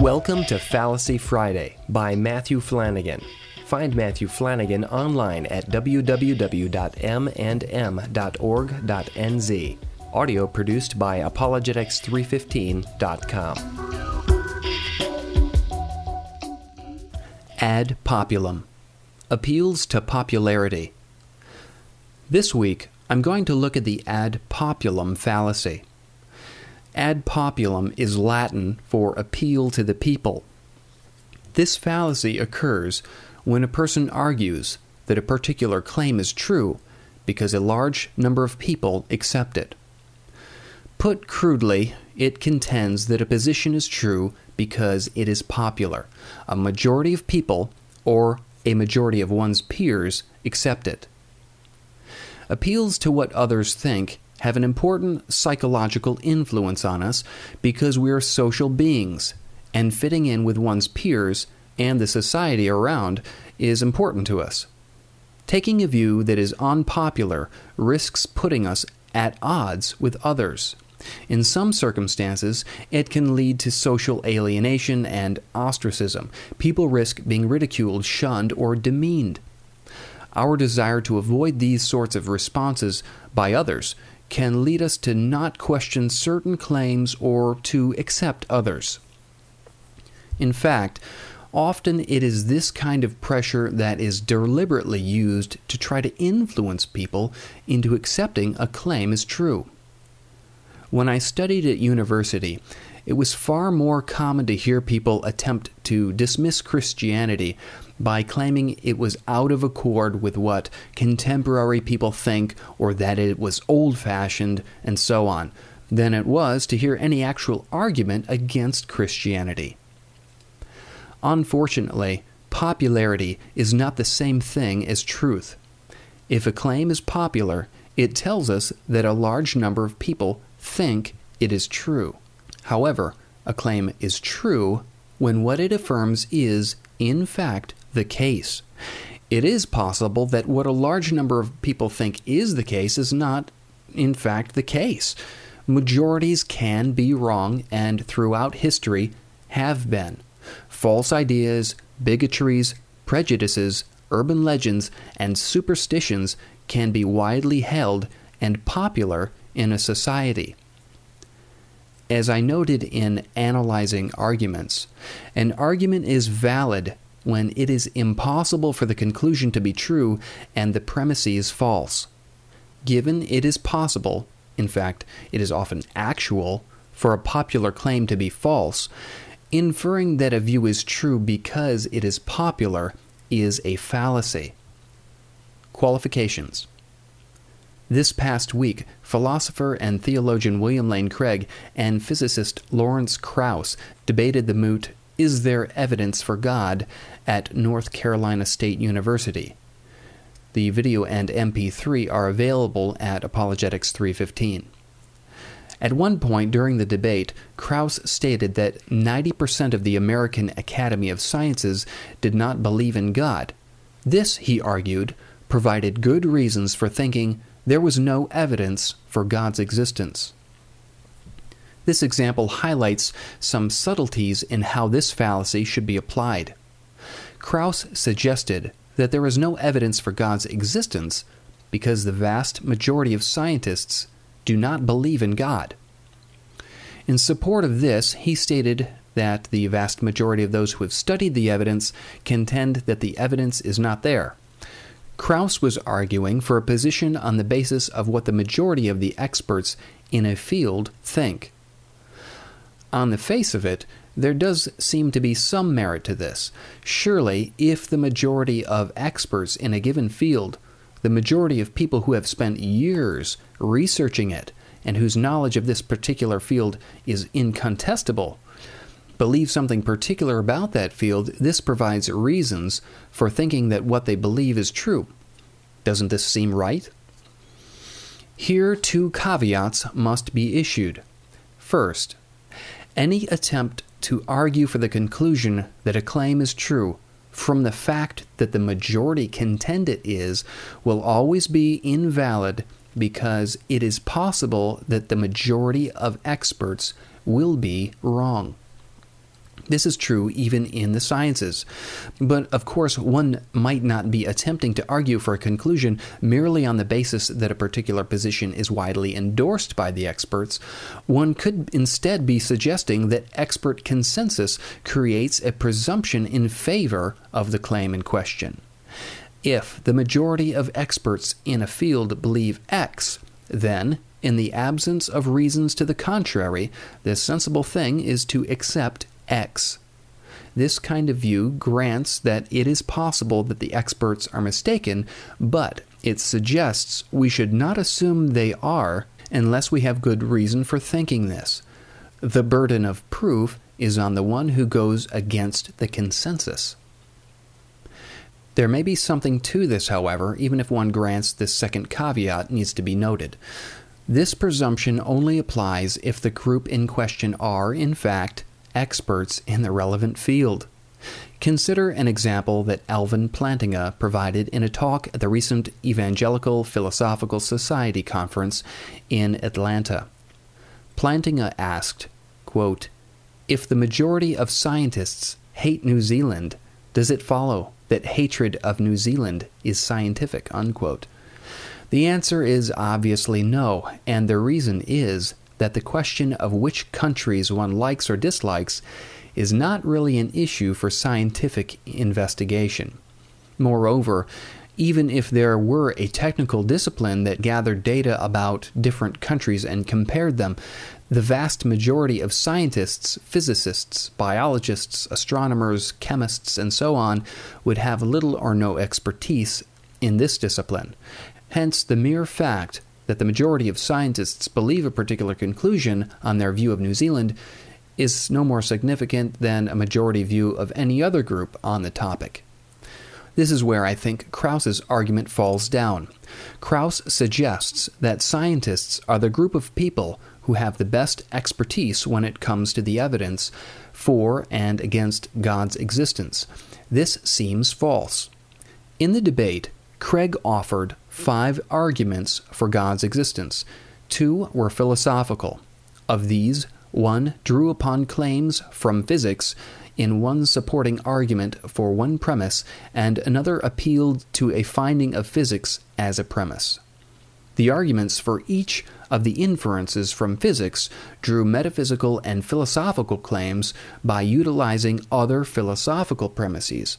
Welcome to Fallacy Friday by Matthew Flannagan. Find Matthew Flannagan online at www.m&m.org.nz. Audio produced by apologetics315.com. Ad populum. Appeals to popularity. This week, I'm going to look at the ad populum fallacy. Ad populum is Latin for appeal to the people. This fallacy occurs when a person argues that a particular claim is true because a large number of people accept it. Put crudely, it contends that a position is true because it is popular. A majority of people, or a majority of one's peers, accept it. Appeals to what others think have an important psychological influence on us because we are social beings, and fitting in with one's peers and the society around is important to us. Taking a view that is unpopular risks putting us at odds with others. In some circumstances, it can lead to social alienation and ostracism. People risk being ridiculed, shunned, or demeaned. Our desire to avoid these sorts of responses by others can lead us to not question certain claims or to accept others. In fact, often it is this kind of pressure that is deliberately used to try to influence people into accepting a claim as true. When I studied at university, it was far more common to hear people attempt to dismiss Christianity by claiming it was out of accord with what contemporary people think or that it was old fashioned and so on, than it was to hear any actual argument against Christianity. Unfortunately, popularity is not the same thing as truth. If a claim is popular, it tells us that a large number of people think it is true. However, a claim is true when what it affirms is, in fact, the case. It is possible that what a large number of people think is the case is not, in fact, the case. Majorities can be wrong and throughout history have been. False ideas, bigotries, prejudices, urban legends, and superstitions can be widely held and popular in a society. As I noted in analyzing arguments, an argument is valid when it is impossible for the conclusion to be true and the premise is false. Given it is possible, in fact, it is often actual, for a popular claim to be false, inferring that a view is true because it is popular is a fallacy. Qualifications This past week, philosopher and theologian William Lane Craig and physicist Lawrence Krauss debated the moot Is There Evidence for God at North Carolina State University. The video and MP3 are available at Apologetics 315. At one point during the debate, Krauss stated that 90% of the American Academy of Sciences did not believe in God. This, he argued, provided good reasons for thinking there was no evidence for God's existence. This example highlights some subtleties in how this fallacy should be applied. Krauss suggested that there is no evidence for God's existence because the vast majority of scientists do not believe in God. In support of this, he stated that the vast majority of those who have studied the evidence contend that the evidence is not there. Krauss was arguing for a position on the basis of what the majority of the experts in a field think. On the face of it, there does seem to be some merit to this. Surely, if the majority of experts in a given field, the majority of people who have spent years researching it and whose knowledge of this particular field is incontestable, believe something particular about that field, this provides reasons for thinking that what they believe is true. Doesn't this seem right? Here, two caveats must be issued. First, any attempt to argue for the conclusion that a claim is true from the fact that the majority contend it is will always be invalid because it is possible that the majority of experts will be wrong. This is true even in the sciences. But of course, one might not be attempting to argue for a conclusion merely on the basis that a particular position is widely endorsed by the experts. One could instead be suggesting that expert consensus creates a presumption in favor of the claim in question. If the majority of experts in a field believe X, then in the absence of reasons to the contrary, the sensible thing is to accept X. This kind of view grants that it is possible that the experts are mistaken, but it suggests we should not assume they are unless we have good reason for thinking this. The burden of proof is on the one who goes against the consensus. There may be something to this, however, even if one grants this second caveat needs to be noted. This presumption only applies if the group in question are, in fact, experts in the relevant field. Consider an example that Alvin Plantinga provided in a talk at the recent Evangelical Philosophical Society conference in Atlanta. Plantinga asked, quote, If the majority of scientists hate New Zealand, does it follow that hatred of New Zealand is scientific? Unquote. The answer is obviously no, and the reason is that the question of which countries one likes or dislikes is not really an issue for scientific investigation. Moreover, even if there were a technical discipline that gathered data about different countries and compared them, the vast majority of scientists, physicists, biologists, astronomers, chemists, and so on would have little or no expertise in this discipline. Hence, the mere fact that the majority of scientists believe a particular conclusion on their view of New Zealand is no more significant than a majority view of any other group on the topic. This is where I think Krauss's argument falls down. Krauss suggests that scientists are the group of people who have the best expertise when it comes to the evidence for and against God's existence. This seems false. In the debate, Craig offered five arguments for God's existence. Two were philosophical. Of these, one drew upon claims from physics in one supporting argument for one premise, and another appealed to a finding of physics as a premise. The arguments for each of the inferences from physics drew metaphysical and philosophical claims by utilizing other philosophical premises.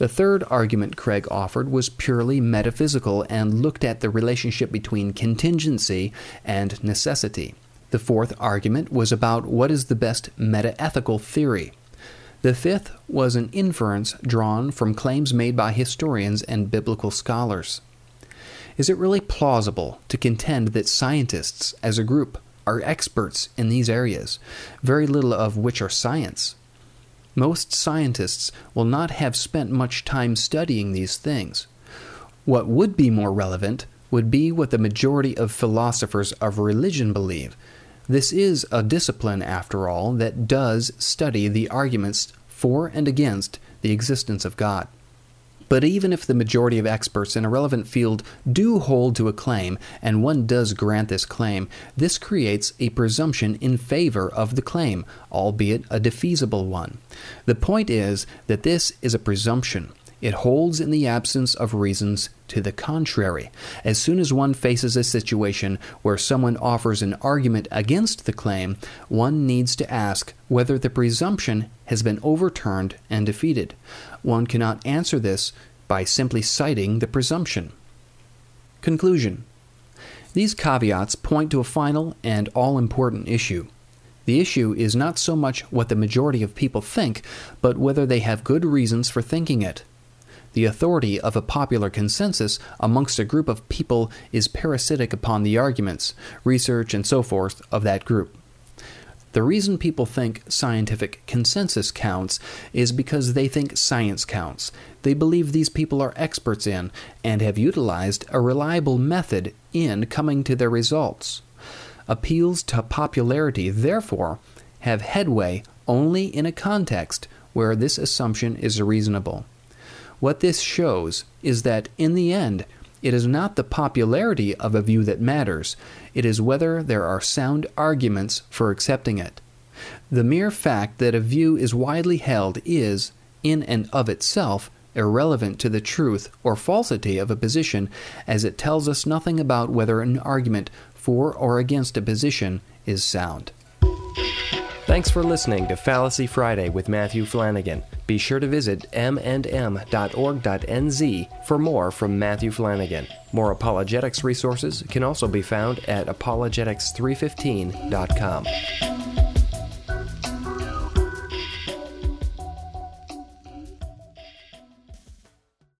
The third argument Craig offered was purely metaphysical and looked at the relationship between contingency and necessity. The fourth argument was about what is the best metaethical theory. The fifth was an inference drawn from claims made by historians and biblical scholars. Is it really plausible to contend that scientists, as a group, are experts in these areas, very little of which are science? Most scientists will not have spent much time studying these things. What would be more relevant would be what the majority of philosophers of religion believe. This is a discipline, after all, that does study the arguments for and against the existence of God. But even if the majority of experts in a relevant field do hold to a claim, and one does grant this claim, this creates a presumption in favor of the claim, albeit a defeasible one. The point is that this is a presumption. It holds in the absence of reasons to the contrary. As soon as one faces a situation where someone offers an argument against the claim, one needs to ask whether the presumption has been overturned and defeated. One cannot answer this by simply citing the presumption. Conclusion These caveats point to a final and all important issue. The issue is not so much what the majority of people think, but whether they have good reasons for thinking it. The authority of a popular consensus amongst a group of people is parasitic upon the arguments, research, and so forth of that group. The reason people think scientific consensus counts is because they think science counts. They believe these people are experts in and have utilized a reliable method in coming to their results. Appeals to popularity, therefore, have headway only in a context where this assumption is reasonable. What this shows is that, in the end, it is not the popularity of a view that matters, it is whether there are sound arguments for accepting it. The mere fact that a view is widely held is, in and of itself, irrelevant to the truth or falsity of a position, as it tells us nothing about whether an argument for or against a position is sound. Thanks for listening to Fallacy Friday with Matthew Flannagan. Be sure to visit m&m.org.nz for more from Matthew Flannagan. More apologetics resources can also be found at apologetics315.com.